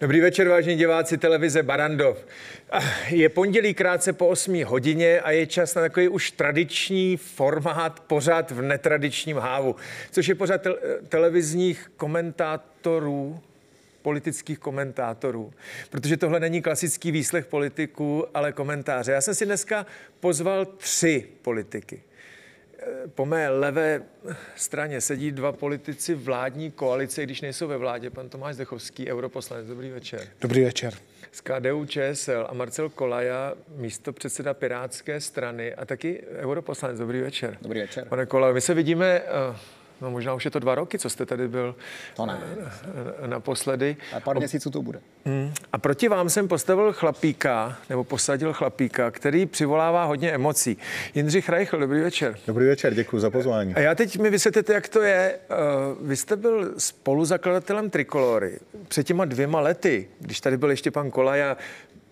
Dobrý večer, vážení diváci televize Barandov. Ah, je pondělí krátce po 8 hodině a je čas na takový už tradiční formát pořád v netradičním hávu, což je pořád te- televizních komentátorů, politických komentátorů, protože tohle není klasický výslech politiků, ale komentáře. Já jsem si dneska pozval tři politiky. Po mé levé straně sedí dva politici vládní koalice, když nejsou ve vládě. Pan Tomáš Zdechovský, europoslanec. Dobrý večer. Dobrý večer. Z KDU ČSL a Marcel Kolaja, místo předseda Pirátské strany a taky europoslanec. Dobrý večer. Dobrý večer. Pane Kolaja, my se vidíme uh, No možná už je to dva roky, co jste tady byl to ne. naposledy. A pár měsíců to bude. Hmm. A proti vám jsem postavil chlapíka, nebo posadil chlapíka, který přivolává hodně emocí. Jindřich Reichl, dobrý večer. Dobrý večer, děkuji za pozvání. A já teď mi vysvětlete, jak to je. Vy jste byl spoluzakladatelem Trikolory před těma dvěma lety, když tady byl ještě pan Kolaja,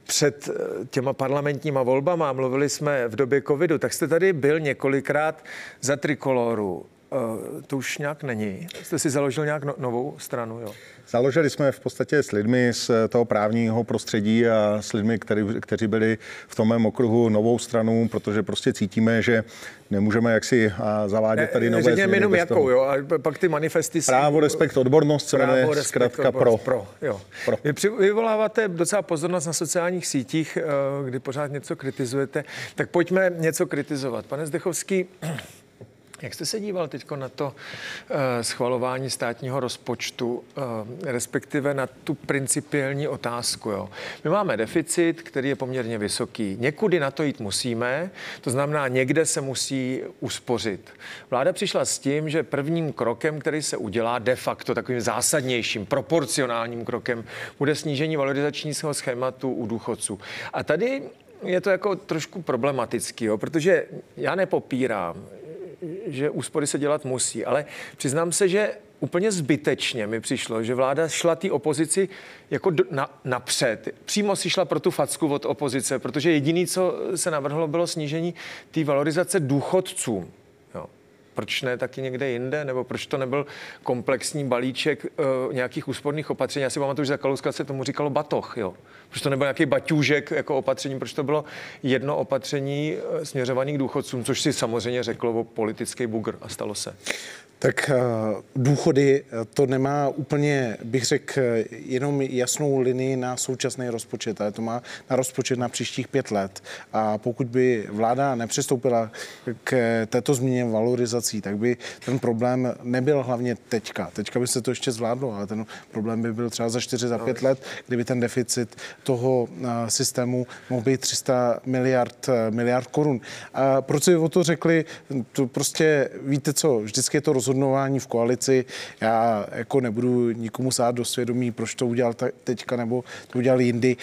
před těma parlamentníma volbama, mluvili jsme v době covidu, tak jste tady byl několikrát za Trikoloru. Uh, to už nějak není. Jste si založil nějak no, novou stranu, jo? Založili jsme v podstatě s lidmi z toho právního prostředí a s lidmi, který, kteří byli v tom mém okruhu novou stranu, protože prostě cítíme, že nemůžeme jaksi zavádět tady nové Řekněme jenom jakou, toho. jo, a pak ty manifesty... Právo, respekt, odbornost se jmenuje zkrátka pro. pro, jo. pro. Vy vyvoláváte docela pozornost na sociálních sítích, eh, kdy pořád něco kritizujete, tak pojďme něco kritizovat. Pane Zdechovský, jak jste se díval teď na to uh, schvalování státního rozpočtu, uh, respektive na tu principiální otázku? Jo? My máme deficit, který je poměrně vysoký. Někudy na to jít musíme, to znamená, někde se musí uspořit. Vláda přišla s tím, že prvním krokem, který se udělá de facto takovým zásadnějším, proporcionálním krokem, bude snížení valorizačního schématu u důchodců. A tady je to jako trošku problematický, jo, protože já nepopírám, že úspory se dělat musí, ale přiznám se, že úplně zbytečně mi přišlo, že vláda šla té opozici jako na, napřed. Přímo si šla pro tu facku od opozice, protože jediný, co se navrhlo, bylo snížení té valorizace důchodcům. Proč ne taky někde jinde? Nebo proč to nebyl komplexní balíček uh, nějakých úsporných opatření? Já si pamatuju, že za Kalouska se tomu říkalo batoh. Jo. Proč to nebyl nějaký baťůžek jako opatření? Proč to bylo jedno opatření směřované k důchodcům, což si samozřejmě řeklo o politický bugr a stalo se? Tak důchody to nemá úplně, bych řekl, jenom jasnou linii na současný rozpočet, ale to má na rozpočet na příštích pět let. A pokud by vláda nepřistoupila k této změně valorizací, tak by ten problém nebyl hlavně teďka. Teďka by se to ještě zvládlo, ale ten problém by byl třeba za čtyři, za pět let, kdyby ten deficit toho systému mohl být 300 miliard, miliard korun. A proč si o to řekli? To prostě, víte co, vždycky je to rozhodnování v koalici. Já jako nebudu nikomu sát do svědomí, proč to udělal teďka nebo to udělal jindy.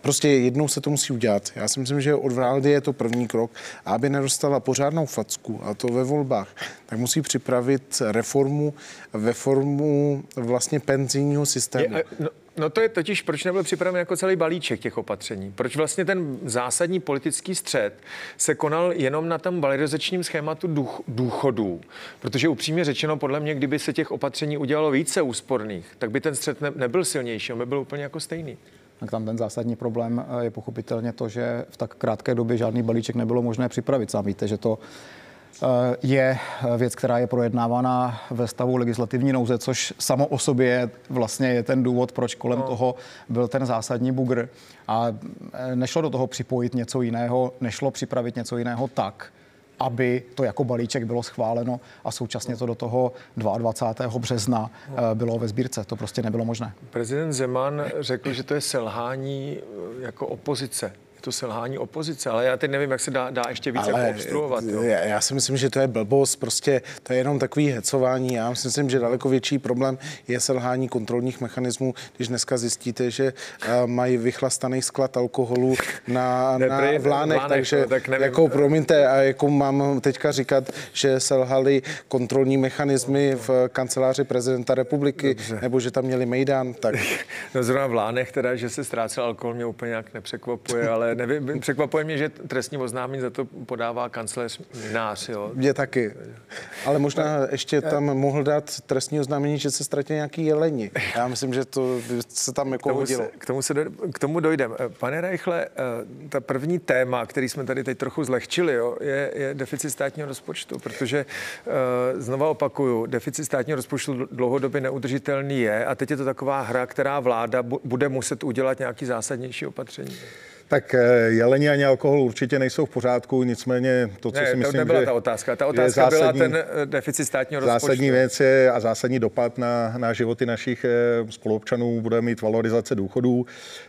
Prostě jednou se to musí udělat. Já si myslím, že od vlády je to první krok. A aby nedostala pořádnou facku, a to ve volbách, tak musí připravit reformu ve formu vlastně penzijního systému. Je, no. No to je totiž, proč nebyl připraven jako celý balíček těch opatření. Proč vlastně ten zásadní politický střed se konal jenom na tom valorizačním schématu duch, důchodů. Protože upřímně řečeno, podle mě, kdyby se těch opatření udělalo více úsporných, tak by ten střed ne, nebyl silnější, on by byl úplně jako stejný. Tak tam ten zásadní problém je pochopitelně to, že v tak krátké době žádný balíček nebylo možné připravit. Sám víte, že to Eh, je věc, která je projednávána ve stavu legislativní nouze, což samo o sobě vlastně je ten důvod, proč kolem no. toho byl ten zásadní bugr. A eh, nešlo do toho připojit něco jiného, nešlo připravit něco jiného tak, aby to jako balíček bylo schváleno a současně to do toho 22. března eh, bylo ve sbírce. To prostě nebylo možné. Prezident Zeman řekl, že to je selhání jako opozice to selhání opozice, ale já teď nevím, jak se dá, dá ještě více ale jako obstruovat. Jo. Já, já si myslím, že to je blbost, prostě to je jenom takový hecování. Já si myslím, že daleko větší problém je selhání kontrolních mechanismů, když dneska zjistíte, že uh, mají vychlastaný sklad alkoholu na, na vlánek, takže no, tak nevím. jako promiňte, a jako mám teďka říkat, že selhali kontrolní mechanismy v kanceláři prezidenta republiky, Dobře. nebo že tam měli Mejdan, tak... No zrovna v Lánech teda, že se ztrácel alkohol, mě úplně nějak nepřekvapuje, ale nevím, překvapuje mě, že trestní oznámení za to podává kancléř Minář. Jo. Mě taky. Ale možná ještě tam mohl dát trestní oznámení, že se ztratí nějaký jeleni. Já myslím, že to se tam jako k tomu hodilo. Se, k, tomu se, k tomu dojdeme. Pane Reichle, ta první téma, který jsme tady teď trochu zlehčili, jo, je, je deficit státního rozpočtu, protože znova opakuju, deficit státního rozpočtu dlouhodobě neudržitelný je a teď je to taková hra, která vláda bude muset udělat nějaký zásadnější opatření. Tak jeleni ani alkohol určitě nejsou v pořádku, nicméně to, co ne, si myslím, to nebyla že ta otázka. Ta otázka zásadní, byla ten eh, deficit státního rozpočtu. Zásadní věc je a zásadní dopad na, na životy našich eh, spoluobčanů bude mít valorizace důchodů.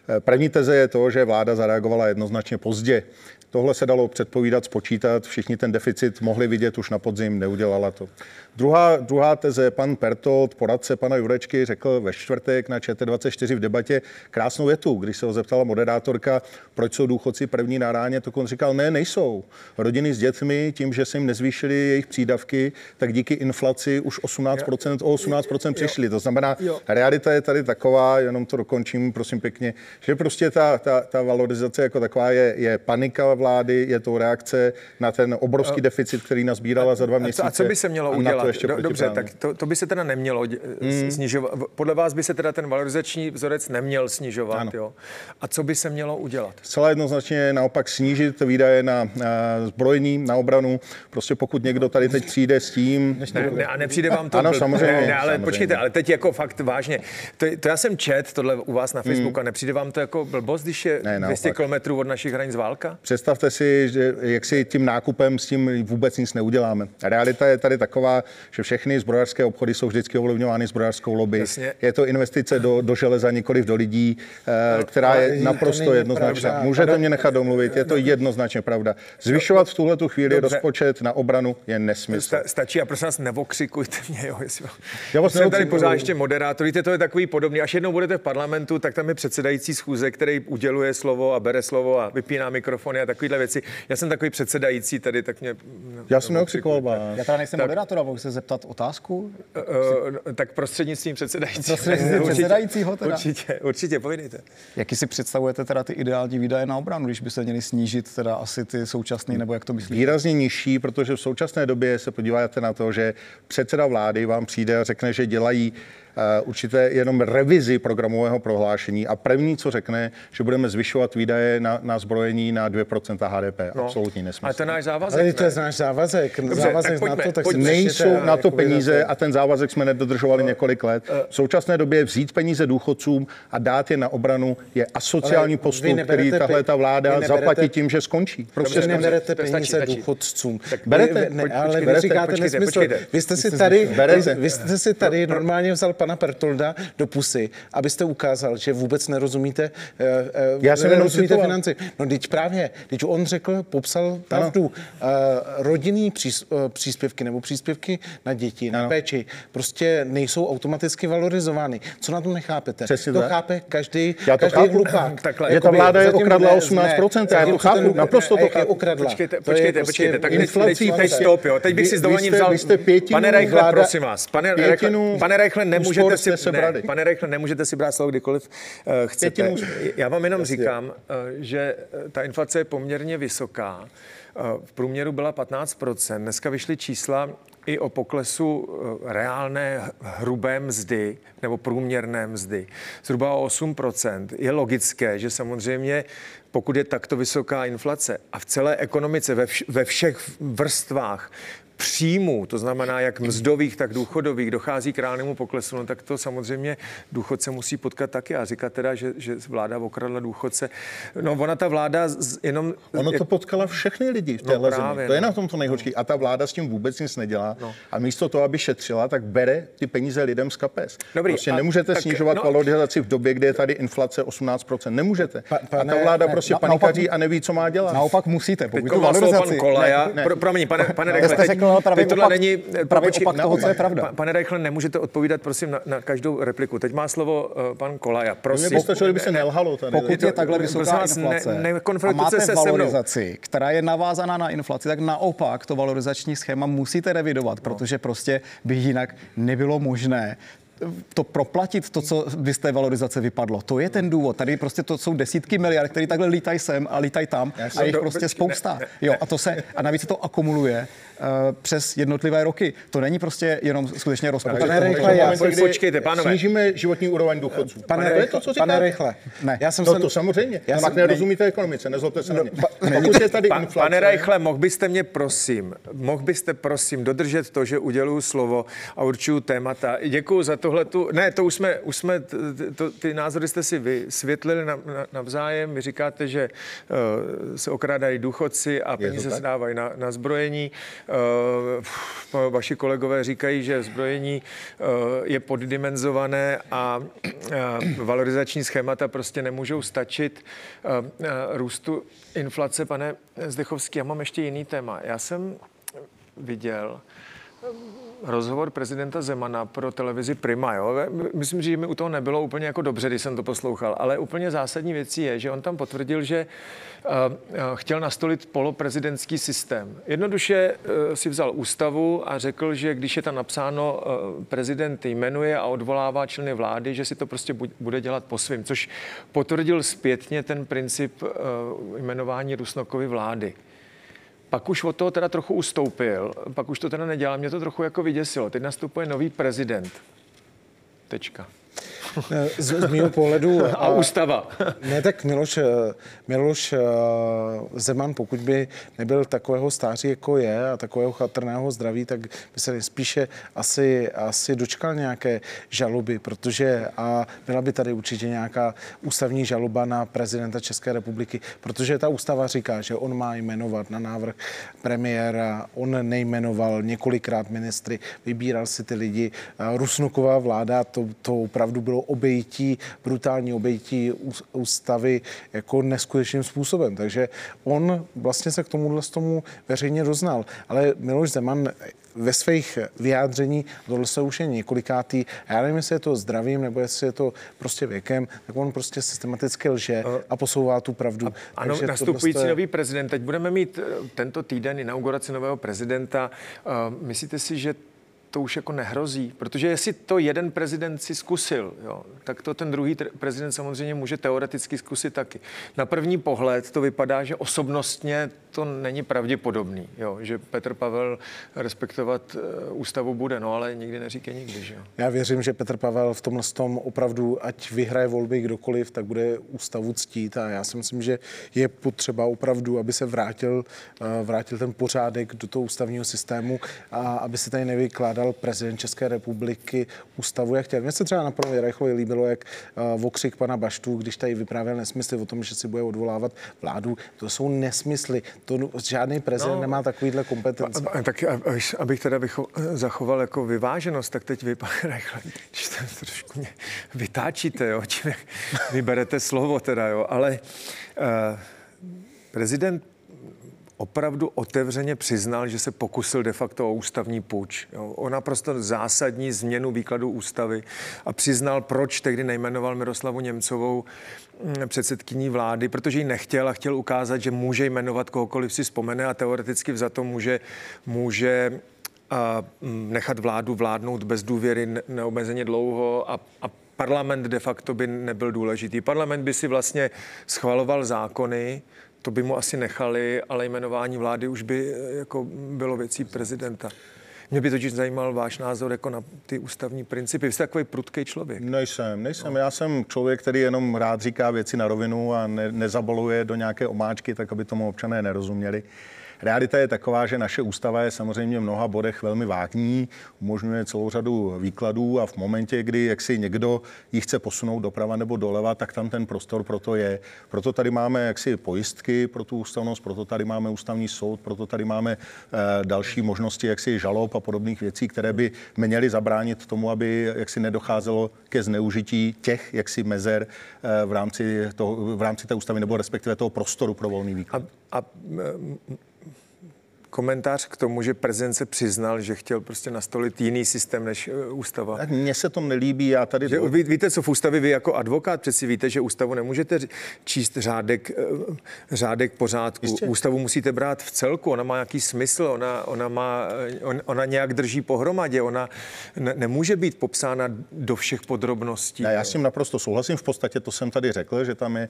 Eh, první teze je to, že vláda zareagovala jednoznačně pozdě. Tohle se dalo předpovídat, spočítat, všichni ten deficit mohli vidět už na podzim, neudělala to. Druhá, druhá teze, pan Pertold, poradce pana Jurečky, řekl ve čtvrtek na ČT24 v debatě krásnou větu, když se ho zeptala moderátorka, proč jsou důchodci první na ráně, to on říkal, ne, nejsou. Rodiny s dětmi, tím, že se jim nezvýšily jejich přídavky, tak díky inflaci už 18%, o 18% přišli. To znamená, realita je tady taková, jenom to dokončím, prosím pěkně, že prostě ta, ta, ta valorizace jako taková je, je panika vlády, je to reakce na ten obrovský deficit, který nazbírala za dva měsíce. A co by se mělo udělat? Ještě Do, dobře, tak to, to by se teda nemělo hmm. snižovat. Podle vás by se teda ten valorizační vzorec neměl snižovat. Jo? A co by se mělo udělat? Celá jednoznačně naopak snížit výdaje na, na zbrojení, na obranu. Prostě pokud někdo tady teď přijde s tím... Ne, ne, a nepřijde vám to... Ano, samozřejmě. Ne, ale samozřejmě. počkejte, ale teď jako fakt vážně. To, to já jsem čet tohle u vás na Facebooku hmm. a nepřijde vám to jako blbost, když je ne, 200 km od našich hranic válka? Představte si, že jak si tím nákupem s tím vůbec nic neuděláme. Realita je tady taková, že všechny zbrojařské obchody jsou vždycky ovlivňovány zbrojařskou lobby. Jasně. Je to investice do, do železa, nikoli do lidí, no, která je naprosto jednoznačná. Můžete mě nechat domluvit, je to jednoznačně pravda. Zvyšovat v tuhle tu chvíli Dobře. rozpočet na obranu je nesmysl. Sta, stačí a prosím vás, nevokřikujte mě, jo, jestli Já vás jsem tady pořád ještě moderátor, víte, to je takový podobný. Až jednou budete v parlamentu, tak tam je předsedající schůze, který uděluje slovo a bere slovo a vypíná mikrofony a takovéhle věci. Já jsem takový předsedající tady, tak mě... Já jsem neokřikoval Já teda nejsem tak, moderátor, se zeptat otázku? Uh, tak prostřednictvím předsedajícího. Prostřednictvím předsedajícího teda. Určitě, určitě, povídejte. Jaký si představujete teda ty ideální výdaje na obranu, když by se měly snížit teda asi ty současné, nebo jak to myslíte? Výrazně nižší, protože v současné době se podíváte na to, že předseda vlády vám přijde a řekne, že dělají uh, určité jenom revizi programového prohlášení a první, co řekne, že budeme zvyšovat výdaje na, na zbrojení na 2% HDP. No. Absolutní nesmysl. Ale to je náš závazek. Ale to je náš závazek. Dobře, závazek tak pojďme, na to, tak pojďme. Nejsou na to peníze a ten závazek jsme nedodržovali no. několik let. Eh. V současné době vzít peníze důchodcům a dát je na obranu je asociální postup, který tahle ta vláda zaplatí tím, že skončí. Prostě Dobře, neberete peníze důchodcům. Berete, ale vy říkáte nesmysl. Vy jste si tady, vy jste si tady normálně vzal pana Pertolda do pusy, abyste ukázal, že vůbec nerozumíte, uh, Já jsem nerozumíte financi. No teď právě, teď on řekl, popsal pravdu. Uh, rodinný přís, uh, příspěvky nebo příspěvky na děti, na ano. péči, prostě nejsou automaticky valorizovány. Co na tom nechápete? Přesně to tak. chápe každý, Já to každý chápu. hlupák. Takhle, je ta vláda je okradla 18%, já to chápu, naprosto to chápu. Okradla. Počkejte, počkejte, počkejte. Tak inflací, teď, teď stop, jo. Teď bych si s dovolením vzal... Pane Reichle, prosím vás. Pane Reichle, pane Reichle, nemůžete si... Ne, pane Reichle, nemůžete si brát slovo kdykoliv uh, chcete. Já vám jenom říkám, uh, že ta inflace je poměrně vysoká. V průměru byla 15%. Dneska vyšly čísla i o poklesu reálné hrubé mzdy nebo průměrné mzdy. Zhruba o 8%. Je logické, že samozřejmě pokud je takto vysoká inflace a v celé ekonomice, ve, vš- ve všech vrstvách příjmů, to znamená jak mzdových, tak důchodových, dochází k reálnému poklesu, no tak to samozřejmě důchodce musí potkat taky. A říkat teda, že, že vláda okradla důchodce. No ona ta vláda z, jenom... Ono to potkala všechny lidi v téhle no, právě, zemi. To je no. na tom to nejhorší. A ta vláda s tím vůbec nic nedělá. No. A místo toho, aby šetřila, tak bere ty peníze lidem z kapes. Dobrý, prostě a, nemůžete tak, snižovat no, valorizaci v době, kdy je tady inflace 18%. Nemůžete. Pa, pane, a ta vláda ne, prostě na, panikaří naopak, a neví, co má dělat. Naopak musíte. Pokud to valorizaci... pan Kolaja, ne, ne. Pro, promiň, pane, pane Rekle, řekl pravý opak, není, pravý počkej, opak toho, co je pravda. Pane Reichle, nemůžete odpovídat, prosím, na, na každou repliku. Teď má slovo uh, pan Kolaja. Prosím. Mě by by se nelhalo tady. Pokud je takhle vysoká inflace ne, ne, a máte se valorizaci, která je navázaná na inflaci, tak naopak to valorizační schéma musíte revidovat, no. protože prostě by jinak nebylo možné to proplatit, to, co by z té valorizace vypadlo. To je ten důvod. Tady prostě to jsou desítky miliard, které takhle lítají sem a lítají tam a je jich prostě spousta. Jo, a to se, a navíc se to akumuluje uh, přes jednotlivé roky. To není prostě jenom skutečně rozpočet. Pane Rychle, já, počkejte, pánové. Snížíme životní úroveň důchodců. pane, to je to, co pane? Rychle, Ne. já jsem No se... to samozřejmě. Já Já jsem- nerozumíte ekonomice, nezlobte se na mě. Pokud je tady Pa, inflace... pane Reichle, mohl byste mě prosím, mohl byste prosím dodržet to, že uděluju slovo a určuju témata. Děkuji za tohle tu. Ne, to už jsme, už jsme t- t- to, ty názory jste si vysvětlili na, na, navzájem. Vy říkáte, že uh, se okrádají důchodci a peníze se dávají na, na zbrojení. Uh, vaši kolegové říkají, že zbrojení uh, je poddimenzované a uh, valorizační schémata prostě nemůžou stačit uh, uh, růstu inflace. Pane Zdechovský, já mám ještě jiný téma. Já jsem viděl rozhovor prezidenta Zemana pro televizi Prima. Jo? Myslím, že mi u toho nebylo úplně jako dobře, když jsem to poslouchal, ale úplně zásadní věcí je, že on tam potvrdil, že uh, uh, chtěl nastolit poloprezidentský systém. Jednoduše uh, si vzal ústavu a řekl, že když je tam napsáno, prezident jmenuje a odvolává členy vlády, že si to prostě bu- bude dělat po svým, což potvrdil zpětně ten princip jmenování Rusnokovy vlády. Pak už od toho teda trochu ustoupil, pak už to teda nedělal, mě to trochu jako vyděsilo. Teď nastupuje nový prezident. Tečka. Z, z mého pohledu... A ústava. Ne, tak Miloš, eh, Miloš eh, Zeman, pokud by nebyl takového stáří, jako je a takového chatrného zdraví, tak by se spíše asi, asi dočkal nějaké žaloby, protože a byla by tady určitě nějaká ústavní žaloba na prezidenta České republiky, protože ta ústava říká, že on má jmenovat na návrh premiéra, on nejmenoval několikrát ministry, vybíral si ty lidi. A Rusnoková vláda, to, to opravdu bylo obejití, brutální obejití ús- ústavy jako neskutečným způsobem. Takže on vlastně se k tomuhle z tomu veřejně doznal. Ale Miloš Zeman ve svých vyjádření, tohle se už je několikátý, a já nevím, jestli je to zdravím, nebo jestli je to prostě věkem, tak on prostě systematicky lže a posouvá tu pravdu. Ano, Takže nastupující je- nový prezident. Teď budeme mít eh, tento týden inauguraci nového prezidenta. Eh, Myslíte si, že to už jako nehrozí? Protože jestli to jeden prezident si zkusil, jo, tak to ten druhý prezident samozřejmě může teoreticky zkusit taky. Na první pohled to vypadá, že osobnostně to není pravděpodobný, jo, že Petr Pavel respektovat eh, ústavu bude, no ale nikdy neříkej nikdy, že jo. Já věřím, že Petr Pavel v tomhle tom opravdu, ať vyhraje volby kdokoliv, tak bude ústavu ctít a já si myslím, že je potřeba opravdu, aby se vrátil, eh, vrátil ten pořádek do toho ústavního systému a aby se tady nevykládal prezident České republiky ústavu, jak chtěl. Mně se třeba na první Reichlovi líbilo, jak uh, okřik pana Baštu, když tady vyprávěl nesmysly o tom, že si bude odvolávat vládu. To jsou nesmysly. To žádný prezident No. nemá takovýhle kompetence. A, a, tak a- abych teda vycho, zachoval jako vyváženost, tak teď vy, pane Reichle, když to trošku mě vytáčíte, jo, tím vyberete slovo teda, jo, ale uh, prezident opravdu otevřeně přiznal, že se pokusil de facto o ústavní půjč. Jo. O naprosto zásadní změnu výkladu ústavy a přiznal, proč tehdy nejmenoval Miroslavu Němcovou mm, předsedkyní vlády, protože ji nechtěl a chtěl ukázat, že může jmenovat kohokoliv si vzpomene a teoreticky za to může, může a, mm, nechat vládu vládnout bez důvěry ne- neomezeně dlouho a, a parlament de facto by nebyl důležitý. Parlament by si vlastně schvaloval zákony, to by mu asi nechali, ale jmenování vlády už by eh, jako bylo věcí prezidenta. Mě by totiž zajímal váš názor jako na ty ústavní principy. Vy jste takový prudký člověk. Nejsem, nejsem. Já jsem člověk, který jenom rád říká věci na rovinu a ne, nezabaluje do nějaké omáčky, tak aby tomu občané nerozuměli. Realita je taková, že naše ústava je samozřejmě v mnoha bodech velmi vágní, umožňuje celou řadu výkladů a v momentě, kdy jak si někdo ji chce posunout doprava nebo doleva, tak tam ten prostor pro to je. Proto tady máme jaksi pojistky pro tu ústavnost, proto tady máme ústavní soud, proto tady máme eh, další možnosti jaksi žalob a podobných věcí, které by měly zabránit tomu, aby jaksi nedocházelo ke zneužití těch jaksi mezer eh, v rámci, toho, v rámci té ústavy nebo respektive toho prostoru pro volný výklad. A, a komentář k tomu, že prezident se přiznal, že chtěl prostě nastolit jiný systém než eh, ústava. Tak mně se to nelíbí, já tady... Že, ví, víte, co v ústavě vy jako advokát přeci víte, že ústavu nemůžete číst řádek, eh, řádek pořádku. Jistě. Ústavu musíte brát v celku, ona má nějaký smysl, ona, ona, má, on, ona nějak drží pohromadě, ona ne, nemůže být popsána do všech podrobností. Já, já s tím naprosto souhlasím, v podstatě to jsem tady řekl, že tam je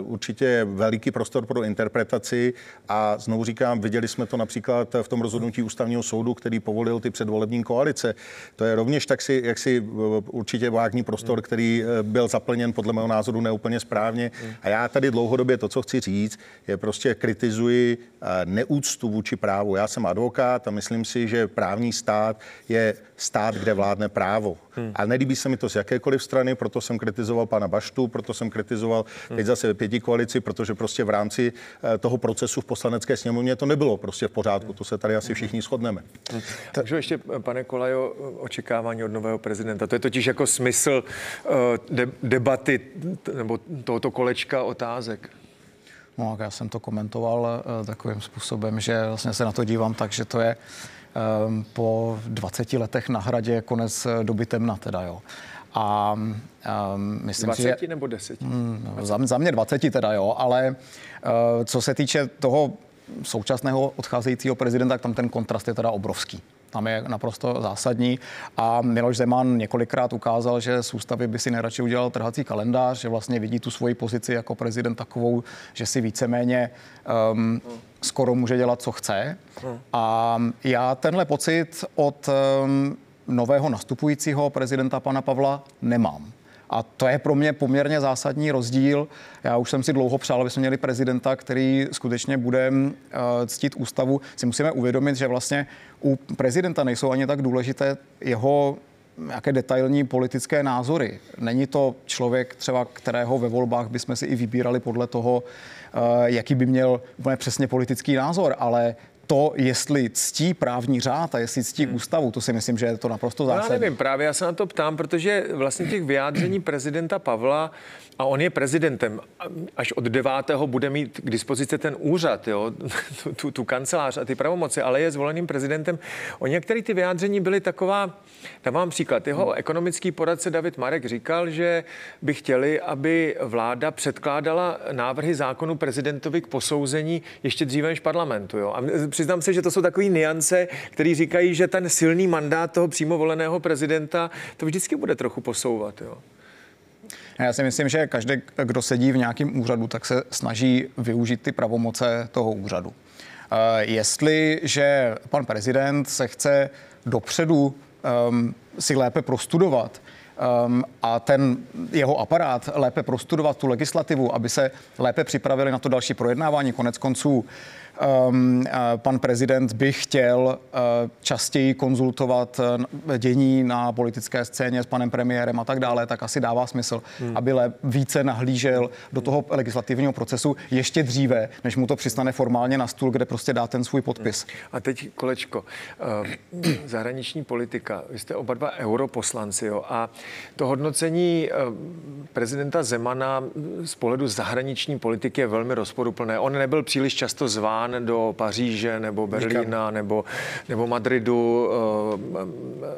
uh, určitě veliký prostor pro interpretaci a znovu říkám, viděli jsme to například v tom rozhodnutí ústavního soudu, který povolil ty předvolební koalice. To je rovněž tak si, jak si určitě vágní prostor, který eh, byl zaplněn podle mého názoru neúplně správně. A já tady dlouhodobě to, co chci říct, je prostě kritizuji eh, neúctu vůči právu. Já jsem advokát a myslím si, že právní stát je stát, kde vládne právo. Hmm. A nelíbí se mi to z jakékoliv strany, proto jsem kritizoval pana Baštu, proto jsem kritizoval hmm. teď zase pěti koalici, protože prostě v rámci eh, toho procesu v poslanecké sněmovně to nebylo prostě v pořádku. To se tady asi všichni shodneme. Takže ještě, pane Kolajo, očekávání od nového prezidenta. To je totiž jako smysl de- debaty nebo tohoto kolečka otázek. No, já jsem to komentoval uh, takovým způsobem, že vlastně se na to dívám tak, že to je um, po 20 letech na hradě konec doby temna teda, jo. A um, myslím 20 si, že... nebo 10? Mm, za, za mě 20 teda, jo, ale uh, co se týče toho současného odcházejícího prezidenta, tak tam ten kontrast je teda obrovský. Tam je naprosto zásadní. A Miloš Zeman několikrát ukázal, že z ústavy by si nejradši udělal trhací kalendář, že vlastně vidí tu svoji pozici jako prezident takovou, že si víceméně um, skoro může dělat, co chce. A já tenhle pocit od um, nového nastupujícího prezidenta pana Pavla nemám. A to je pro mě poměrně zásadní rozdíl. Já už jsem si dlouho přál, aby jsme měli prezidenta, který skutečně bude uh, ctít ústavu. Si musíme uvědomit, že vlastně u prezidenta nejsou ani tak důležité jeho jaké detailní politické názory. Není to člověk třeba, kterého ve volbách bychom si i vybírali podle toho, uh, jaký by měl úplně přesně politický názor, ale to, jestli ctí právní řád a jestli ctí hmm. ústavu, to si myslím, že je to naprosto zásadní. Já nevím, právě já se na to ptám, protože vlastně těch vyjádření prezidenta Pavla a on je prezidentem. Až od 9. bude mít k dispozici ten úřad, jo, tu, tu, tu kancelář a ty pravomoci, ale je zvoleným prezidentem. O některé ty vyjádření byly taková, tam mám příklad. Jeho ekonomický poradce David Marek říkal, že by chtěli, aby vláda předkládala návrhy zákonu prezidentovi k posouzení ještě dříve než parlamentu. Jo. A přiznám se, že to jsou takové niance, které říkají, že ten silný mandát toho přímo voleného prezidenta to vždycky bude trochu posouvat. Jo. Já si myslím, že každý, kdo sedí v nějakém úřadu, tak se snaží využít ty pravomoce toho úřadu. Eh, jestliže pan prezident se chce dopředu um, si lépe prostudovat, um, a ten jeho aparát lépe prostudovat tu legislativu, aby se lépe připravili na to další projednávání. Konec konců um, pan prezident by chtěl uh, častěji konzultovat uh, dění na politické scéně s panem premiérem a tak dále, tak asi dává smysl, hmm. aby le, více nahlížel do toho legislativního procesu ještě dříve, než mu to přistane formálně na stůl, kde prostě dá ten svůj podpis. Hmm. A teď kolečko. Uh, zahraniční politika. Vy jste oba dva europoslanci jo? a to hodnocení uh, prezidenta Zemana z pohledu zahraniční politiky je velmi rozporuplné. On nebyl příliš často zván zván do Paříže nebo Berlína nebo, nebo Madridu, eh,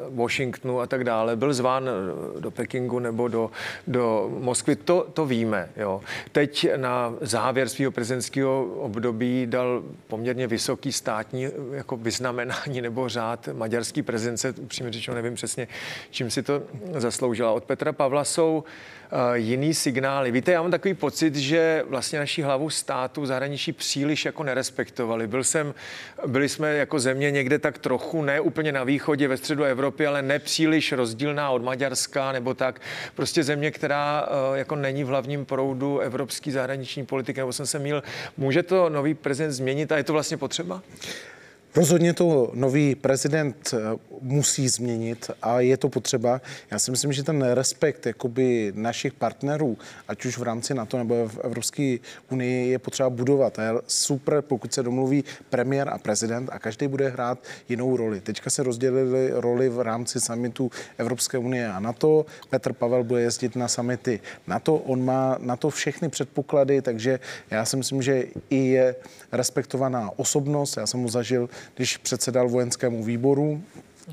Washingtonu a tak dále. Byl zván do Pekingu nebo do, do Moskvy. To, to víme. Jo. Teď na závěr svého prezidentského období dal poměrně vysoký státní jako vyznamenání nebo řád maďarský prezidence. Upřímně řečeno nevím přesně, čím si to zasloužila. Od Petra Pavla jsou Eh, jiný signály. Víte, já mám takový pocit, že vlastně naší hlavu státu zahraničí příliš jako nerespektovali. Byl jsem, byli jsme jako země někde tak trochu, ne úplně na východě, ve středu Evropy, ale nepříliš rozdílná od Maďarska nebo tak. Prostě země, která eh, jako není v hlavním proudu evropský zahraniční politiky, nebo jsem se mýl. Může to nový prezident změnit a je to vlastně potřeba? Rozhodně to nový prezident eh, musí změnit a je to potřeba. Já si myslím, že ten respekt jakoby našich partnerů, ať už v rámci NATO nebo v Evropské unii, je potřeba budovat. A je super, pokud se domluví premiér a prezident a každý bude hrát jinou roli. Teďka se rozdělili roli v rámci samitu Evropské unie a NATO. Petr Pavel bude jezdit na samity NATO. On má na to všechny předpoklady, takže já si myslím, že i je respektovaná osobnost. Já jsem mu zažil když předsedal vojenskému výboru,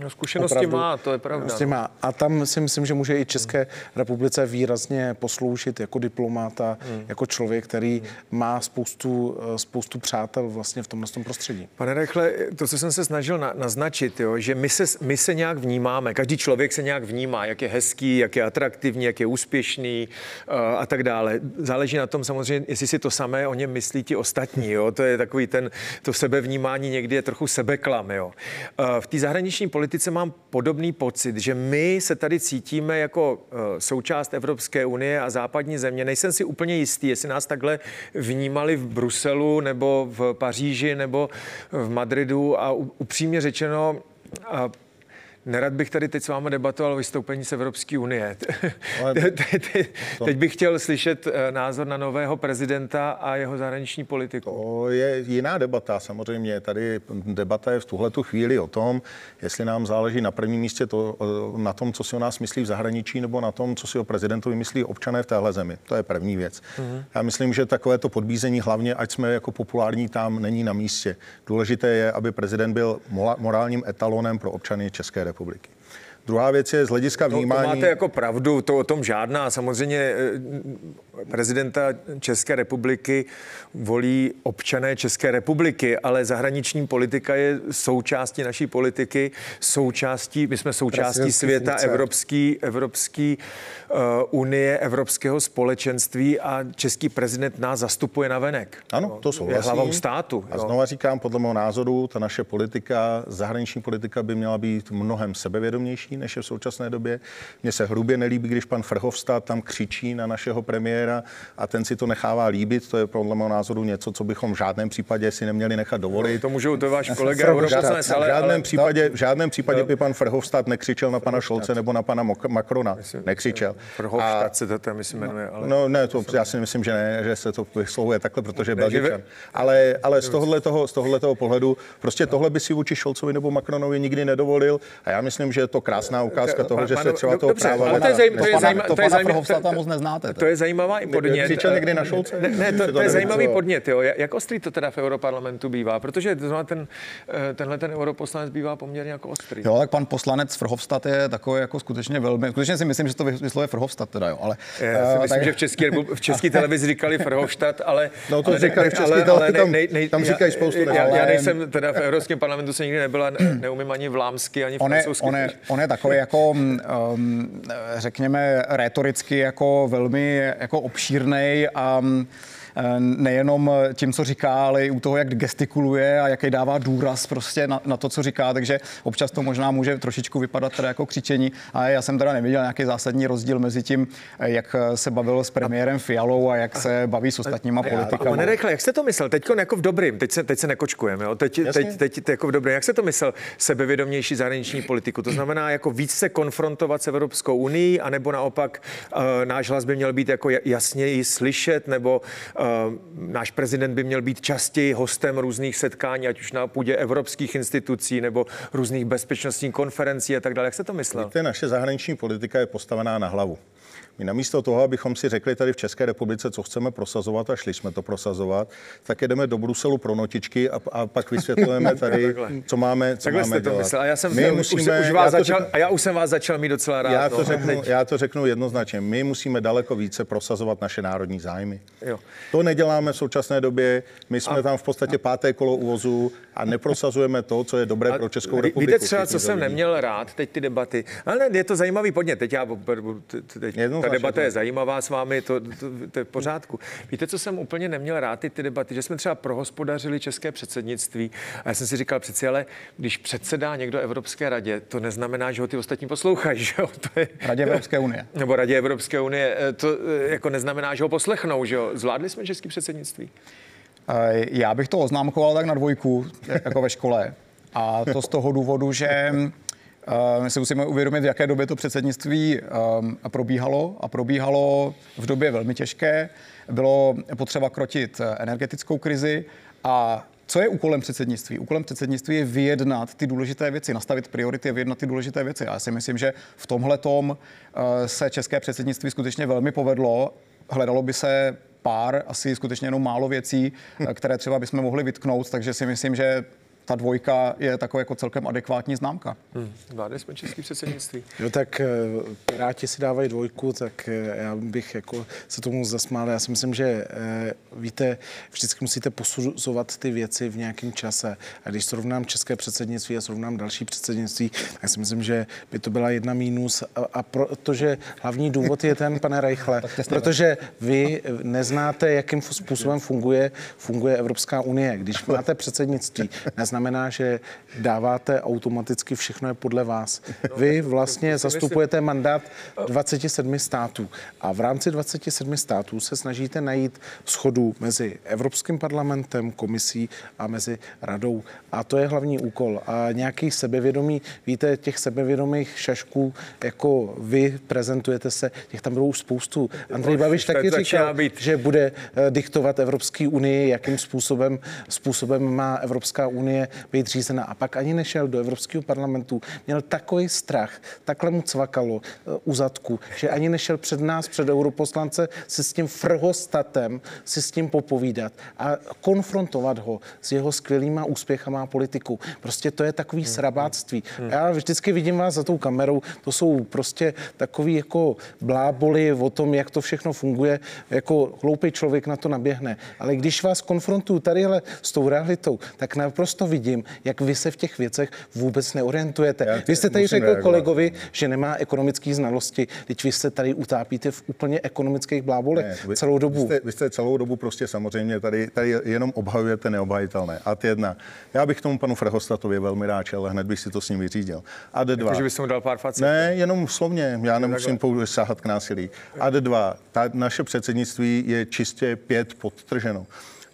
No, zkušenosti opravdu, má, to je pravda. Prostě má. A tam si myslím, že může i České republice výrazně posloužit jako diplomata, hmm. jako člověk, který hmm. má spoustu, eh, spoustu přátel vlastně v tomhle tom prostředí. Pane Rechle, to, co jsem se snažil na, naznačit, jo, že my se, my se nějak vnímáme, každý člověk se nějak vnímá, jak je hezký, jak je atraktivní, jak je úspěšný uh, a tak dále. Záleží na tom samozřejmě, jestli si to samé o něm myslí ti ostatní. Jo. To je takový ten, to sebevnímání někdy je trochu sebeklam. Jo. Uh, v té zahraniční politice mám podobný pocit, že my se tady cítíme jako eh, součást Evropské unie a západní země. Nejsem si úplně jistý, jestli nás takhle vnímali v Bruselu nebo v Paříži nebo v Madridu a upřímně řečeno, Nerad bych tady teď s vámi debatoval o vystoupení z Evropské unie. Ale teď bych chtěl slyšet eh, názor na nového prezidenta a jeho zahraniční politiku. To je jiná debata. Samozřejmě tady debata je v tuhle chvíli o tom, jestli nám záleží na prvním místě to, eh, na tom, co si o nás myslí v zahraničí, nebo na tom, co si o prezidentovi myslí občané v téhle zemi. To je první věc. Mm-hmm. Já myslím, že takové to podbízení, hlavně ať jsme jako populární tam, není na místě. Důležité je, aby prezident byl morálním etalonem pro občany České republiky republiky. Druhá věc je z hlediska vnímání... To, to máte jako pravdu, to o tom žádná. Samozřejmě eh, prezidenta České republiky volí občané České republiky, ale zahraniční politika je součástí naší politiky, součástí, my jsme součástí světa funkce. evropský, evropský uh, unie, evropského společenství a český prezident nás zastupuje na venek. Ano, to souhlasím. Je hlavou státu. A znova říkám, podle mého názoru, ta naše politika, zahraniční politika by měla být mnohem sebevědomější, než je v současné době. Mně se hrubě nelíbí, když pan Frhovstát tam křičí na našeho premiéra a ten si to nechává líbit. To je podle mého názoru něco, co bychom v žádném případě si neměli nechat dovolit. No, to můžou, to váš kolega europoslanec, ale... V žádném ale, případě, v žádném případě by pan Frhovstát nekřičel na pana Šolce nebo na pana Macrona. Nekřičel. Frhovstát se to tam jmenuje. Ale... No ne, to já si myslím, že ne, že se to vyslovuje takhle, protože je Belgičan. Ale, ale z tohohle toho, z tohohle toho pohledu, prostě tohle by si vůči Šolcovi nebo Macronovi nikdy nedovolil. A já myslím, že je to krásná ukázka toho, že se třeba toho práva... To je zajímavé. To pana Frhovstata moc neznáte. To je zajímavá podnět. Křičel někdy na Šolce? Ne, to, je zajímavý podnět. Jo. Jak ostrý to teda v Europarlamentu bývá? Protože ten, eh, tenhle ten europoslanec bývá poměrně jako ostrý. Jo, tak pan poslanec Frhovstat je takový jako skutečně velmi, skutečně si myslím, že to vyslovuje Frhovstat teda, jo, ale... Já si uh, myslím, že v české, v české televizi říkali Frhovstat, ale... No to říkali v české televizi, tam, říkají spoustu. Já, nejsem teda v Evropském parlamentu se nikdy nebyla, neumím ani vlámsky, ani francouzsky. On je, takový jako, um, řekněme, retoricky jako velmi jako obšírnej a Eh, nejenom tím, co říká, ale i u toho, jak gestikuluje a jaký dává důraz prostě na, na to, co říká, takže občas to možná může trošičku vypadat teda jako křičení, ale já jsem teda neviděl nějaký zásadní rozdíl mezi tím, eh, jak se bavil s premiérem Fialou a jak se baví s ostatníma politikama. Pane Rekle, jak jste to myslel? Teď jako v dobrým, teď se, teď se nekočkujeme, jo? Teď, teď, teď, teď, jako v dobrým. Jak se to myslel? Sebevědomější zahraniční politiku. To znamená jako víc se konfrontovat s Evropskou unii, anebo naopak uh, náš hlas by měl být jako jasněji slyšet, nebo uh, náš prezident by měl být častěji hostem různých setkání, ať už na půdě evropských institucí nebo různých bezpečnostních konferencí a tak dále. Jak se to myslel? Víte, naše zahraniční politika je postavená na hlavu. My namísto toho, abychom si řekli tady v České republice, co chceme prosazovat a šli jsme to prosazovat, tak jedeme do Bruselu pro notičky a, a pak vysvětlujeme tady, co máme, co Takhle máme jste to myslel. A já jsem My musíme, už, už vás já začal, řeknu, a já už jsem vás začal mít docela rád. Já to, no, řeknu, já to řeknu jednoznačně. My musíme daleko více prosazovat naše národní zájmy. Jo. To neděláme v současné době. My jsme a, tam v podstatě páté kolo uvozu a neprosazujeme to, co je dobré pro Českou republiku. Víte třeba, co jsem neměl rád, teď ty debaty. Ale je to zajímavý podnět. Teď já teď, ta debata je zajímavá s vámi, to, to, to je v pořádku. Víte, co jsem úplně neměl rád, ty, ty debaty, že jsme třeba prohospodařili české předsednictví a já jsem si říkal přeci, ale když předsedá někdo Evropské radě, to neznamená, že ho ty ostatní poslouchají, že jo? To je, Radě Evropské unie. Nebo Radě Evropské unie, eh, to eh, jako neznamená, že ho poslechnou, že jo? Zvládli jsme české předsednictví? Eh, já bych to oznámkoval tak na dvojku, jako ve škole. A to z toho důvodu, že my si musíme uvědomit, v jaké době to předsednictví eh, probíhalo a probíhalo v době velmi těžké. Bylo potřeba krotit energetickou krizi a co je úkolem předsednictví? Úkolem předsednictví je vyjednat ty důležité věci, nastavit priority a vyjednat ty důležité věci. A já si myslím, že v tomhle tom eh, se české předsednictví skutečně velmi povedlo. Hledalo by se pár, asi skutečně jenom málo věcí, které třeba bychom mohli vytknout, takže si myslím, že ta dvojka je taková jako celkem adekvátní známka. Hmm. Vládli jsme český předsednictví. Jo, tak Piráti si dávají dvojku, tak já bych jako se tomu zasmál. Já si myslím, že víte, vždycky musíte posuzovat ty věci v nějakém čase. A když srovnám české předsednictví a srovnám další předsednictví, tak si myslím, že by to byla jedna mínus. A, a protože hlavní důvod je ten, pane Reichle, protože vy neznáte, jakým způsobem funguje, funguje Evropská unie. Když máte předsednictví, neznamená, že dáváte automaticky všechno je podle vás. Vy vlastně zastupujete mandát 27 států a v rámci 27 států se snažíte najít schodu mezi Evropským parlamentem, komisí a mezi radou. A to je hlavní úkol. A nějaký sebevědomí, víte, těch sebevědomých šašků, jako vy prezentujete se, těch tam bylo už spoustu. Andrej Babiš taky říkal, být. že bude eh, diktovat Evropské unii, jakým způsobem, způsobem má Evropská unie být řízena. A pak ani nešel do Evropského parlamentu. Měl takový strach, takhle mu cvakalo eh, u zadku, že ani nešel před nás, před europoslance, si s tím frhostatem, si s tím popovídat a konfrontovat ho s jeho skvělýma úspěchama politiku. Prostě to je takový hmm. srabáctví. Hmm. Já vždycky vidím vás za tou kamerou, to jsou prostě takový jako bláboli o tom, jak to všechno funguje, jako hloupý člověk na to naběhne. Ale když vás konfrontuju tadyhle s tou realitou, tak naprosto vidím, jak vy se v těch věcech vůbec neorientujete. Vy jste tady řekl reagovat. kolegovi, že nemá ekonomické znalosti, teď vy se tady utápíte v úplně ekonomických blábolech ne, vy, celou dobu. Vy jste, vy jste celou dobu prostě samozřejmě tady, tady jenom obhajujete neobhajitelné. A jedna. Já bych tomu panu Frehostatovi velmi rád, ale hned bych si to s ním vyřídil. A D2. Takže bys mu dal pár facet? Ne, jenom slovně. Já nemusím pouze sahat k násilí. A D2. Ta naše předsednictví je čistě pět podtrženo.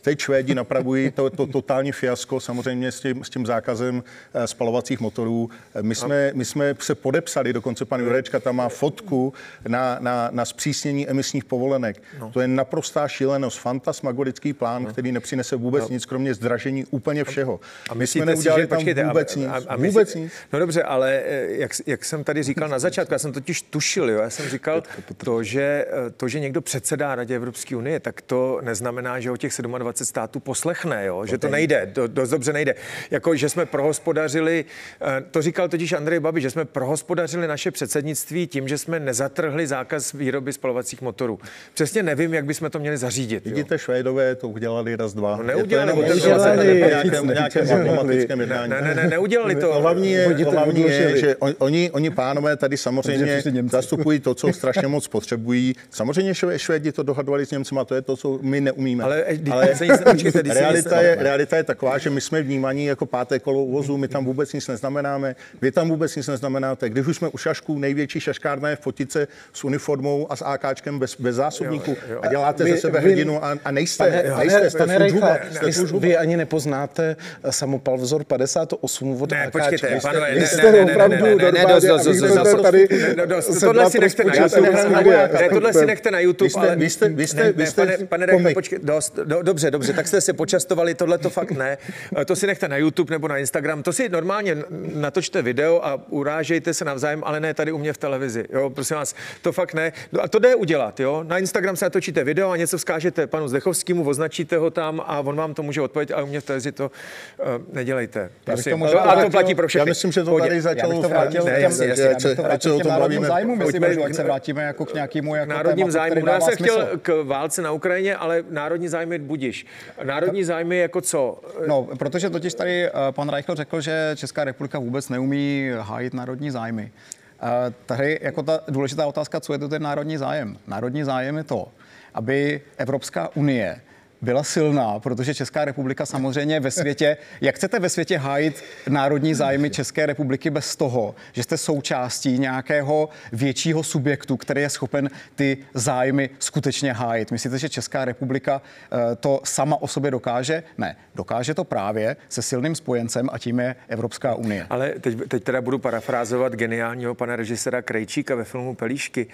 Teď Švédi napravují to, to totální fiasko samozřejmě s tím, s tím zákazem eh, spalovacích motorů. Eh, my jsme, my jsme se podepsali, dokonce pan Jurečka tam má fotku na, na, na zpřísnění emisních povolenek. No. To je naprostá šílenost, fantasmagorický plán, no. který nepřinese vůbec no. nic, kromě zdražení úplně všeho. A my jsme neudělali si, že, tam počkejte, vůbec a, nic. A, a vůbec si, nic. No dobře, ale eh, jak, jak jsem tady říkal na začátku, já jsem totiž tušil, jo, já jsem říkal to, že, to, že někdo předsedá Radě Evropské unie, tak to neznamená, že o těch 27 20 států poslechne, jo? že to nejde, do, dost dobře nejde. Jako, že jsme prohospodařili, eh, to říkal totiž Andrej Babi, že jsme prohospodařili naše předsednictví tím, že jsme nezatrhli zákaz výroby spalovacích motorů. Přesně nevím, jak bychom to měli zařídit. Vidíte, Švédové to udělali raz, dva. No, neudělali, to neudělali, ne, ne, ne, neudělali to. Hlavní je, hlavní je že oni, oni pánové tady samozřejmě zastupují to, co strašně moc potřebují. Samozřejmě Švédi to dohadovali s Němcema, to je to, co my neumíme. Ale, ale počkejte, realita, je, realita je taková, že my jsme vnímaní jako páté kolo uvozu, my tam vůbec nic neznamenáme, vy tam vůbec nic neznamenáte. Když už jsme u šašků, největší šaškárna je v fotice s uniformou a s AKčkem bez, bez zásobníků jo, jo. a děláte vy, ze sebe vy, hrdinu a, a nejste, pane, nejste, jste pane Rejcha, vy, vy ani nepoznáte samopal vzor 58 od ne, počkejte, panové, ne, ne, ne, opravdu ne, ne, dost, dost, tohle si nechte na YouTube, tohle si nechte na YouTube, ale vy jste, vy jste, vy jste, pane Rejcha, počkej, dost, dobře, dobře, tak jste se počastovali, tohle to fakt ne. To si nechte na YouTube nebo na Instagram, to si normálně natočte video a urážejte se navzájem, ale ne tady u mě v televizi. Jo, prosím vás, to fakt ne. No a to jde udělat, jo. Na Instagram se natočíte video a něco vzkážete panu Zdechovskému, označíte ho tam a on vám to může odpovědět, ale u mě v televizi to uh, nedělejte. Prosím. To a to platí pro všechny. Já myslím, že to tady začalo to vrátil, ne, jasně, jasně, jasně, ať se o tom bavíme. zájmu, myslím, že se vrátíme jako k nějakému jako národním zájmu. Já jsem chtěl k válce na Ukrajině, ale národní zájmy budiš. Národní zájmy jako co? No, protože totiž tady eh, pan Reichl řekl, že Česká republika vůbec neumí hájit národní zájmy. Eh, tady jako ta důležitá otázka, co je to ten národní zájem? Národní zájem je to, aby Evropská unie byla silná, protože Česká republika samozřejmě ve světě, jak chcete ve světě hájit národní zájmy České republiky bez toho, že jste součástí nějakého většího subjektu, který je schopen ty zájmy skutečně hájit. Myslíte, že Česká republika eh, to sama o sobě dokáže? Ne, dokáže to právě se silným spojencem a tím je Evropská unie. Ale teď, teď teda budu parafrázovat geniálního pana režisera Krejčíka ve filmu Pelíšky.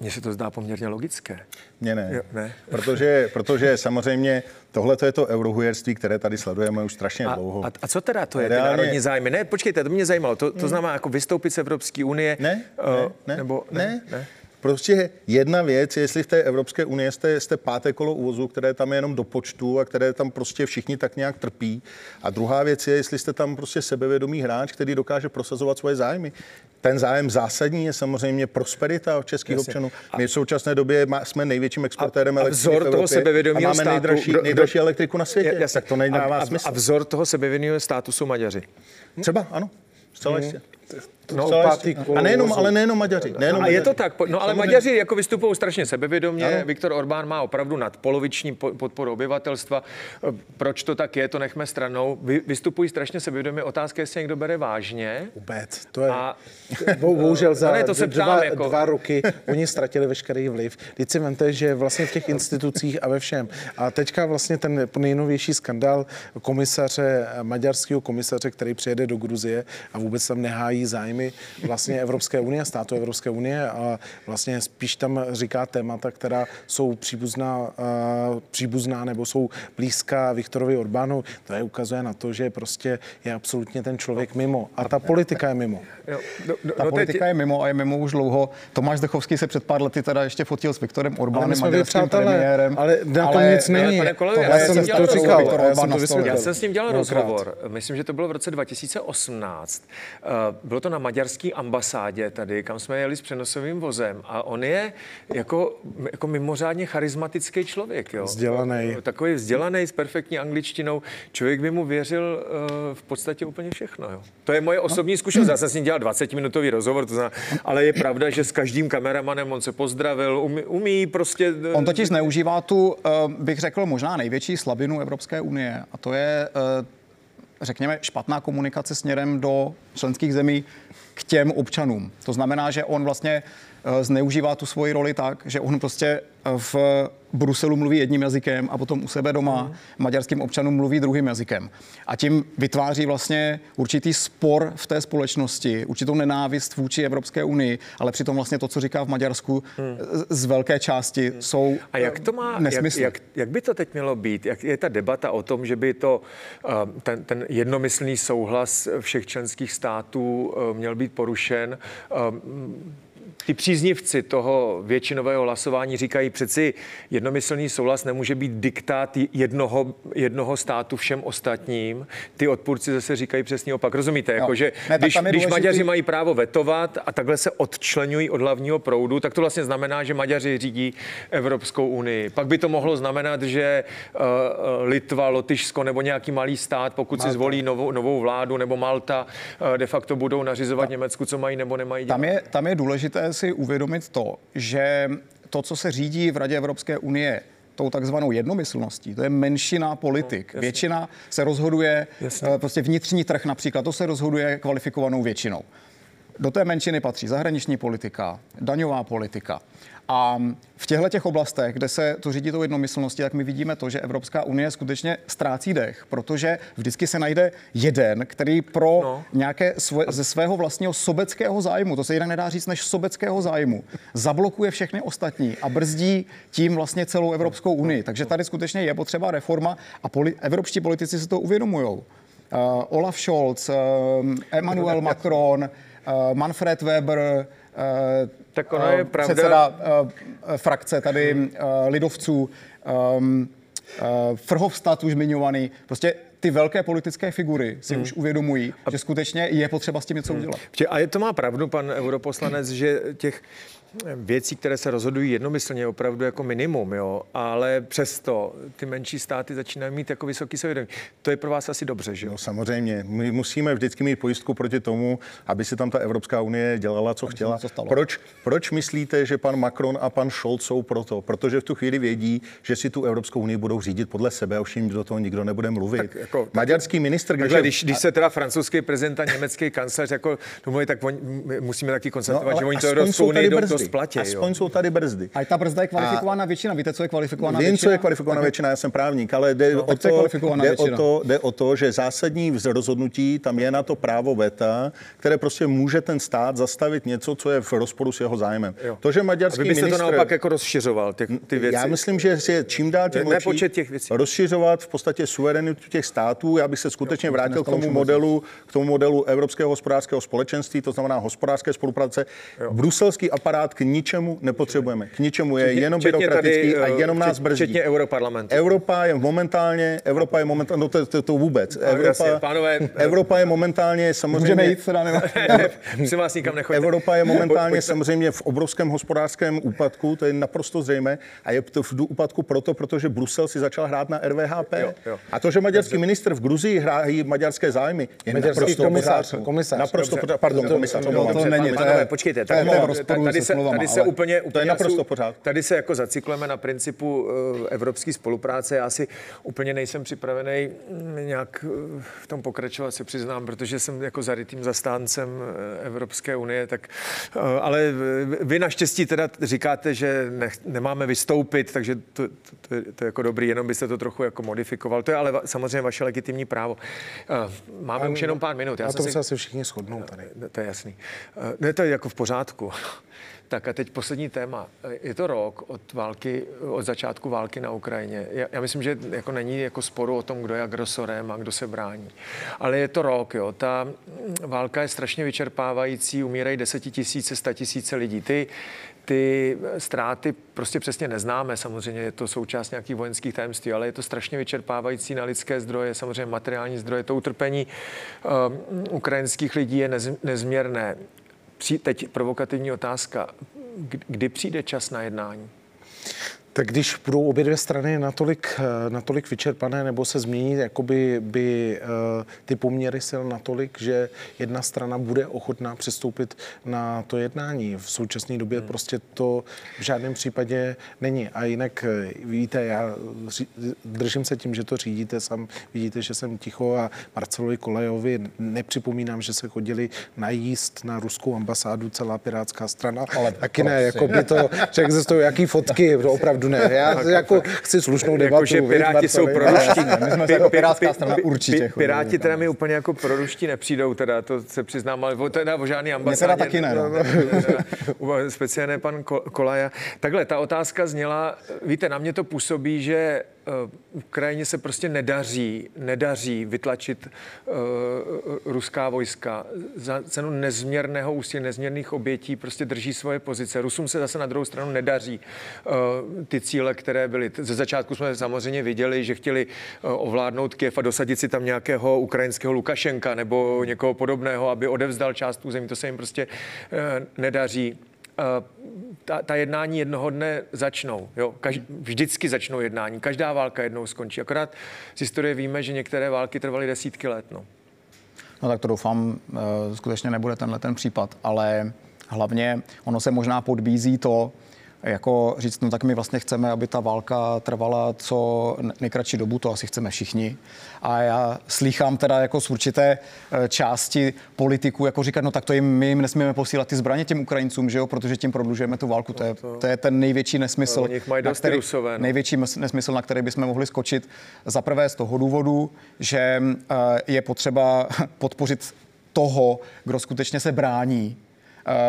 Mně se to zdá poměrně logické. Mně ne. Jo, ne. Protože, protože samozřejmě tohle je to eurohujerství, které tady sledujeme už strašně a, dlouho. A, a co teda to je, Reálně... ty národní zájmy? Ne, počkejte, to mě zajímalo. To, to hmm. znamená jako vystoupit z Evropské unie? Ne, uh, ne, ne, nebo, ne. ne. Prostě jedna věc, jestli v té Evropské unii jste, jste páté kolo úvozu, které tam je jenom do počtu a které tam prostě všichni tak nějak trpí. A druhá věc je, jestli jste tam prostě sebevědomý hráč, který dokáže prosazovat svoje zájmy. Ten zájem zásadní je samozřejmě prosperita českých Jasně. občanů. My v současné době má, jsme největším exportérem elektriky v toho sebevědomého máme státu, nejdražší, nejdražší elektriku na světě. Jasně. Tak to nedává a, smysl. A vzor toho sebevědomého státu jsou Maďaři. Třeba, ano. Zcela hmm. jistě. No, a nejenom, ale nejenom Maďaři. Nejenom a je to tak, no ale Maďaři jako vystupují strašně sebevědomě. Ano. Viktor Orbán má opravdu nadpoloviční podporu obyvatelstva. Proč to tak je, to nechme stranou. Vy, vystupují strašně sebevědomě. Otázka je, jestli někdo bere vážně. Vůbec. To je, a, bohužel za ne, to se dva, jako... dva roky oni ztratili veškerý vliv. Teď si vemte, že vlastně v těch institucích a ve všem. A teďka vlastně ten nejnovější skandal komisaře, maďarského komisaře, který přijede do Gruzie a vůbec tam nehájí zájmy vlastně Evropské unie, státu Evropské unie a vlastně spíš tam říká témata, která jsou příbuzná, uh, příbuzná nebo jsou blízká Viktorovi Orbánu. To je ukazuje na to, že prostě je absolutně ten člověk mimo. A ta politika je mimo. Jo, no, no, ta no, politika teď... je mimo a je mimo už dlouho. Tomáš Zdechovský se před pár lety teda ještě fotil s Viktorem Orbánem, maďarským premiérem. Ale na tom nic není. Ale, já, jsem to říkal, já, jsem s ním dělal rozhovor. Myslím, že to bylo v roce 2018. Uh, bylo to na maďarské ambasádě tady, kam jsme jeli s přenosovým vozem a on je jako, jako mimořádně charismatický člověk. Jo? Vzdělaný. Takový vzdělaný s perfektní angličtinou. Člověk by mu věřil uh, v podstatě úplně všechno. Jo? To je moje osobní zkušenost. Já jsem s ním dělal 20-minutový rozhovor, to znamená, ale je pravda, že s každým kameramanem on se pozdravil, umí, umí prostě... Uh, on totiž neužívá tu, uh, bych řekl, možná největší slabinu Evropské unie a to je uh, řekněme, špatná komunikace směrem do členských zemí k těm občanům. To znamená, že on vlastně zneužívá tu svoji roli tak, že on prostě eh, v Bruselu mluví jedním jazykem a potom u sebe doma mm. maďarským občanům mluví druhým jazykem. A tím vytváří vlastně určitý spor v té společnosti, určitou nenávist vůči Evropské unii, ale přitom vlastně to, co říká v Maďarsku, mm. z velké části mm. jsou A jak to má, jak, jak, jak by to teď mělo být? Jak je ta debata o tom, že by to ten, ten jednomyslný souhlas všech členských států měl být porušen? Ty příznivci toho většinového hlasování říkají přeci jednomyslný souhlas nemůže být diktát jednoho, jednoho státu všem ostatním. Ty odpůrci zase říkají přesně opak. Rozumíte? Jako, že ne, když, když Maďaři mají právo vetovat a takhle se odčlenují od hlavního proudu, tak to vlastně znamená, že Maďaři řídí Evropskou unii. Pak by to mohlo znamenat, že uh, Litva, Lotyšsko nebo nějaký malý stát, pokud Malta. si zvolí novou, novou vládu nebo Malta, uh, de facto budou nařizovat Ta, Německu, co mají nebo nemají dělat. Tam je, tam je důležité si uvědomit to, že to, co se řídí v Radě Evropské unie, tou takzvanou jednomyslností. To je menšina politik. No, Většina se rozhoduje, jasně. Eh, prostě vnitřní trh například, to se rozhoduje kvalifikovanou většinou. Do té menšiny patří zahraniční politika, daňová politika. A v těchto těch oblastech, kde se to řídí tou jednomyslností, tak my vidíme to, že Evropská unie skutečně ztrácí dech, protože vždycky se najde jeden, který pro no. nějaké svoje, ze svého vlastního sobeckého zájmu, to se jinak nedá říct než sobeckého zájmu, zablokuje všechny ostatní a brzdí tím vlastně celou Evropskou unii. Takže tady skutečně je potřeba reforma a poli- evropští politici se to uvědomují. Uh, Olaf Scholz, uh, Emmanuel Macron, uh, Manfred Weber, uh, tak ono je pravda. Předseda uh, frakce tady uh, lidovců, um, uh, Frhovstát už zmiňovaný. Prostě ty velké politické figury si hmm. už uvědomují, že skutečně je potřeba s tím něco hmm. udělat. A je to má pravdu pan europoslanec, že těch věcí, které se rozhodují jednomyslně, opravdu jako minimum, jo, ale přesto ty menší státy začínají mít jako vysoký svědomí. To je pro vás asi dobře, že jo? No, samozřejmě. My musíme vždycky mít pojistku proti tomu, aby si tam ta Evropská unie dělala, co chtěla. Co proč, proč myslíte, že pan Macron a pan Scholz jsou proto? Protože v tu chvíli vědí, že si tu Evropskou unii budou řídit podle sebe a už jim do toho nikdo nebude mluvit. Tak jako, Maďarský ministr, když, když, když se teda francouzský prezident a německý kancléř jako domluví, tak on, musíme taky konstatovat, no, že oni to Evropskou unii dost platí. Aspoň jo. jsou tady brzdy. A ta brzda je kvalifikovaná a většina. Víte, co je kvalifikovaná vím, většina? Vím, co je kvalifikovaná tak většina, já jsem právník, ale jde, no, o, to, jde, o, to, jde o to, že zásadní rozhodnutí tam je na to právo VETA, které prostě může ten stát zastavit něco, co je v rozporu s jeho zájmem. Jo. To, že maďarský a vy byste ministr... to naopak jako rozšiřoval, ty, ty věci? Já myslím, že je čím dál tím ne, počet těch věcí. rozšiřovat v podstatě suverenitu těch států. Já bych se skutečně vrátil k tomu modelu, k tomu modelu Evropského hospodářského společenství, to znamená hospodářské spolupráce. Jo. Bruselský aparát k ničemu nepotřebujeme. K ničemu je jenom byrokratický a jenom nás brzdí. Včetně Europarlamentu. Evropa je momentálně, Evropa je momentálně, no to, to, to vůbec. Evropa, pánové, Evropa je momentálně samozřejmě... Můžeme jít teda, Musím vás nikam nechodit. Evropa je momentálně samozřejmě v obrovském hospodářském úpadku, to je naprosto zřejmé. A je to v úpadku proto, protože Brusel si začal hrát na RVHP. Jo, jo. A to, že maďarský ministr v Gruzii hrají maďarské zájmy, je maďarský naprosto komisář, komisář. Naprosto, Dobře. pardon, komisář. To, to, to, není, to je, počkejte, tady, tady, se, tady se úplně, úplně to je naprosto pořád. Tady se jako zacyklujeme na principu uh, evropské spolupráce. Já si úplně nejsem připravený mm, nějak uh, v tom pokračovat, se přiznám, protože jsem jako zarytým zastáncem uh, Evropské unie, tak, ale vy naštěstí teda říkáte, že ne, nemáme vystoupit, takže to, to, to, je, to je jako dobrý, jenom byste to trochu jako modifikoval. To je ale samozřejmě vaše legitimní právo. Máme už jenom pár minut. Já na tom si... se asi všichni shodnou tady. To je jasný. Ne, to je jako v pořádku. Tak a teď poslední téma. Je to rok od války, od začátku války na Ukrajině. Já, já myslím, že jako není jako sporu o tom, kdo je agresorem a kdo se brání. Ale je to rok, jo. Ta válka je strašně vyčerpávající, umírají desetitisíce, statisíce lidí. Ty, ty ztráty prostě přesně neznáme, samozřejmě je to součást nějakých vojenských tajemství, ale je to strašně vyčerpávající na lidské zdroje, samozřejmě materiální zdroje. To utrpení uh, ukrajinských lidí je nez, nezměrné teď provokativní otázka. Kdy přijde čas na jednání? Tak když budou obě dvě strany natolik, eh, natolik vyčerpané nebo se změní jakoby by uh, ty poměry sil natolik, že jedna strana bude ochotná přistoupit na to jednání. V současné době hmm. prostě to v žádném případě není. A jinak eh, víte, já držím se tím, že to řídíte sám. Vidíte, že jsem ticho a Marcelovi Kolejovi nepřipomínám, že se chodili najíst na ruskou ambasádu celá pirátská strana. Ale taky ne, jako by to, že existují jaký fotky, opravdu opravdu ne. Já jako chci slušnou debatu. Jako, že Piráti jsou proruští. My jsme jako pirátská strana určitě. Piráti teda mi úplně jako proruští nepřijdou, teda to se přiznám, ale teda o žádný ambasádě. teda taky ne. No. Speciálně pan Kolaja. Takhle, ta otázka zněla, víte, na mě to působí, že Ukrajině se prostě nedaří, nedaří vytlačit uh, ruská vojska. Za cenu nezměrného úsilí, nezměrných obětí prostě drží svoje pozice. Rusům se zase na druhou stranu nedaří uh, ty cíle, které byly. Ze začátku jsme samozřejmě viděli, že chtěli uh, ovládnout Kiev a dosadit si tam nějakého ukrajinského Lukašenka nebo někoho podobného, aby odevzdal část území. To se jim prostě uh, nedaří. Uh, ta, ta jednání jednoho dne začnou. Jo? Kaž, vždycky začnou jednání. Každá válka jednou skončí. Akorát z historie víme, že některé války trvaly desítky let. No, no tak to doufám, uh, skutečně nebude tenhle ten případ, ale hlavně ono se možná podbízí to, jako říct, no tak my vlastně chceme, aby ta válka trvala co nejkratší dobu, to asi chceme všichni. A já slýchám teda jako z určité e, části politiků, jako říkat, no tak to jim, my jim nesmíme posílat ty zbraně těm Ukrajincům, že jo, protože tím prodlužujeme tu válku. To je, to je ten největší nesmysl, na který, rusové, no. největší nesmysl, na který bychom mohli skočit. Za prvé z toho důvodu, že e, je potřeba podpořit toho, kdo skutečně se brání Eh,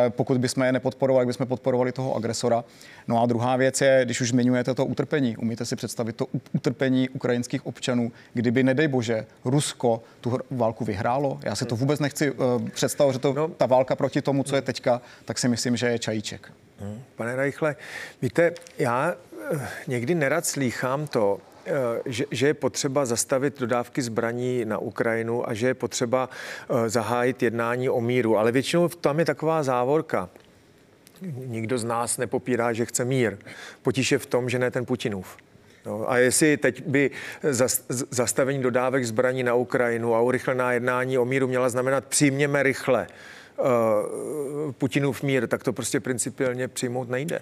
pokud bychom je nepodporovali, bychom podporovali toho agresora. No a druhá věc je, když už zmiňujete to utrpení, umíte si představit to utrpení ukrajinských občanů, kdyby, nedej bože, Rusko tu válku vyhrálo. Já si to vůbec nechci uh, představit, že to, no. ta válka proti tomu, co je teďka, tak si myslím, že je čajíček. Hmm. Pane Reichle, víte, já eh, někdy nerad slýchám to, Eh, že, že je potřeba zastavit dodávky zbraní na Ukrajinu a že je potřeba eh, zahájit jednání o míru. Ale většinou tam je taková závorka. Nikdo z nás nepopírá, že chce mír. Potíž je v tom, že ne ten Putinův. No, a jestli teď by zastavení dodávek zbraní na Ukrajinu a urychlená jednání o míru měla znamenat přijměme rychle uh, Putinův mír, tak to prostě principiálně přijmout nejde.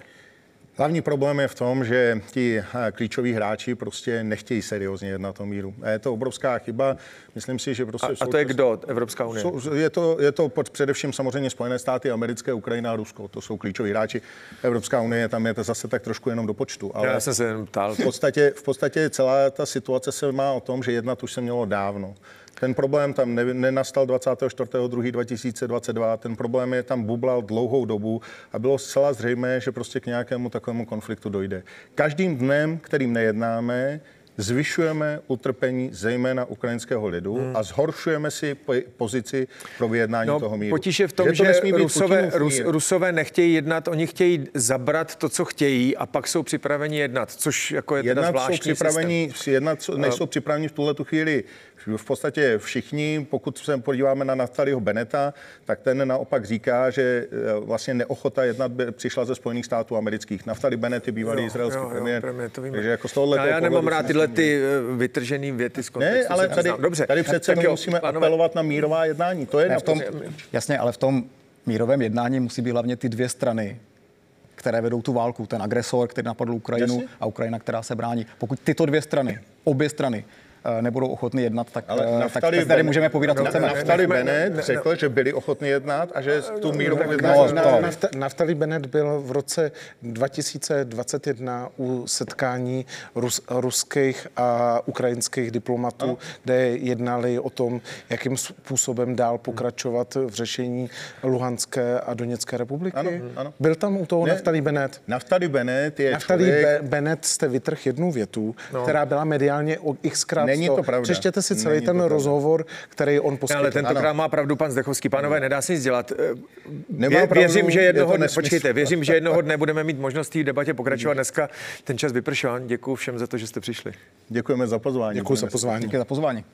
Hlavní problém je v tom, že ti eh, klíčoví hráči prostě nechtějí seriózně jednat o míru. A je to obrovská chyba. Myslím si, že prostě... A, a to je kdo? Evropská unie? Jsou, je, to, je to především samozřejmě Spojené státy, americké, Ukrajina a Rusko. To jsou klíčoví hráči. Evropská unie tam je to zase tak trošku jenom do počtu. Ale Já jsem se jenom ptal. V podstatě, v podstatě celá ta situace se má o tom, že jednat už se mělo dávno. Ten problém tam ne, nenastal 24.2.2022, ten problém je tam bublal dlouhou dobu a bylo zcela zřejmé, že prostě k nějakému takovému konfliktu dojde. Každým dnem, kterým nejednáme, zvyšujeme utrpení zejména ukrajinského lidu hmm. a zhoršujeme si po- pozici pro vyjednání No, toho míru. potíž je v tom, to že, nesmí být Rusové, Rus. Rusové nechtějí jednat, oni chtějí zabrat to, co chtějí a pak jsou připraveni jednat, což jako je teda Jednat jsou zvláštní připraveni, jednat jsou- nejsou připraveni v tuhle tu chvíli v podstatě všichni. Pokud se podíváme na Naftaliho Beneta, tak ten naopak říká, že eh, vlastně neochota jednat by přišla ze Spojených států amerických. Naftali Bennett je bývalý Jo, izraelský jo, jo, premiér. premiér, to víme. Takže jako z tohohle já, já nemám rád tyhle ty eh, vytržený věty z kontextu. Ne, ale tady. Dobře. tady přece Tak my jo, musíme pánové, apelovat na mírová jednání. To je Ne, na v tom, jasně, ale v tom mírovém jednání musí být hlavně ty dvě strany, které vedou tu válku. Ten agresor, který napadl Ukrajinu Jasně. a Ukrajina, která se brání. Pokud tyto dvě strany, obě strany, nebudou ochotny jednat, tak, Ale eh, tak, Naftali tak tady můžeme povídat, co Na- chceme. Naftali Bennett ne- řekl, že byli ochotni jednat a že tu mírovou no, Naftali Bennett byl v roce 2021 u setkání rus, ruských a ukrajinských diplomatů, Ano. kde jednali o tom, jakým způsobem dál pokračovat v řešení Luhanské a Doněcké republiky. Ano, ano. Byl tam u toho Ne. Naftali Bennett. Naftali Bennett je Naftali člověk, Be- Bennett jste vytrh jednu větu, no. která byla mediálně o xkrát Není to pravda. Přečtěte si celý Není ten rozhovor, který on Ne, poskytl. ale tentokrát má pravdu pan Zdechovský. Pánové, nedá se nic dělat. Eh, Nemá Vě, pravdu, věřím, že je jednoho to dne, počkejte, věřím, že jednoho dne budeme mít možnost v debatě pokračovat dneska. Ten čas vypršel. Děkuji všem za to, že jste přišli. Děkujeme za pozvání. Děkuji za pozvání. Díky za pozvání.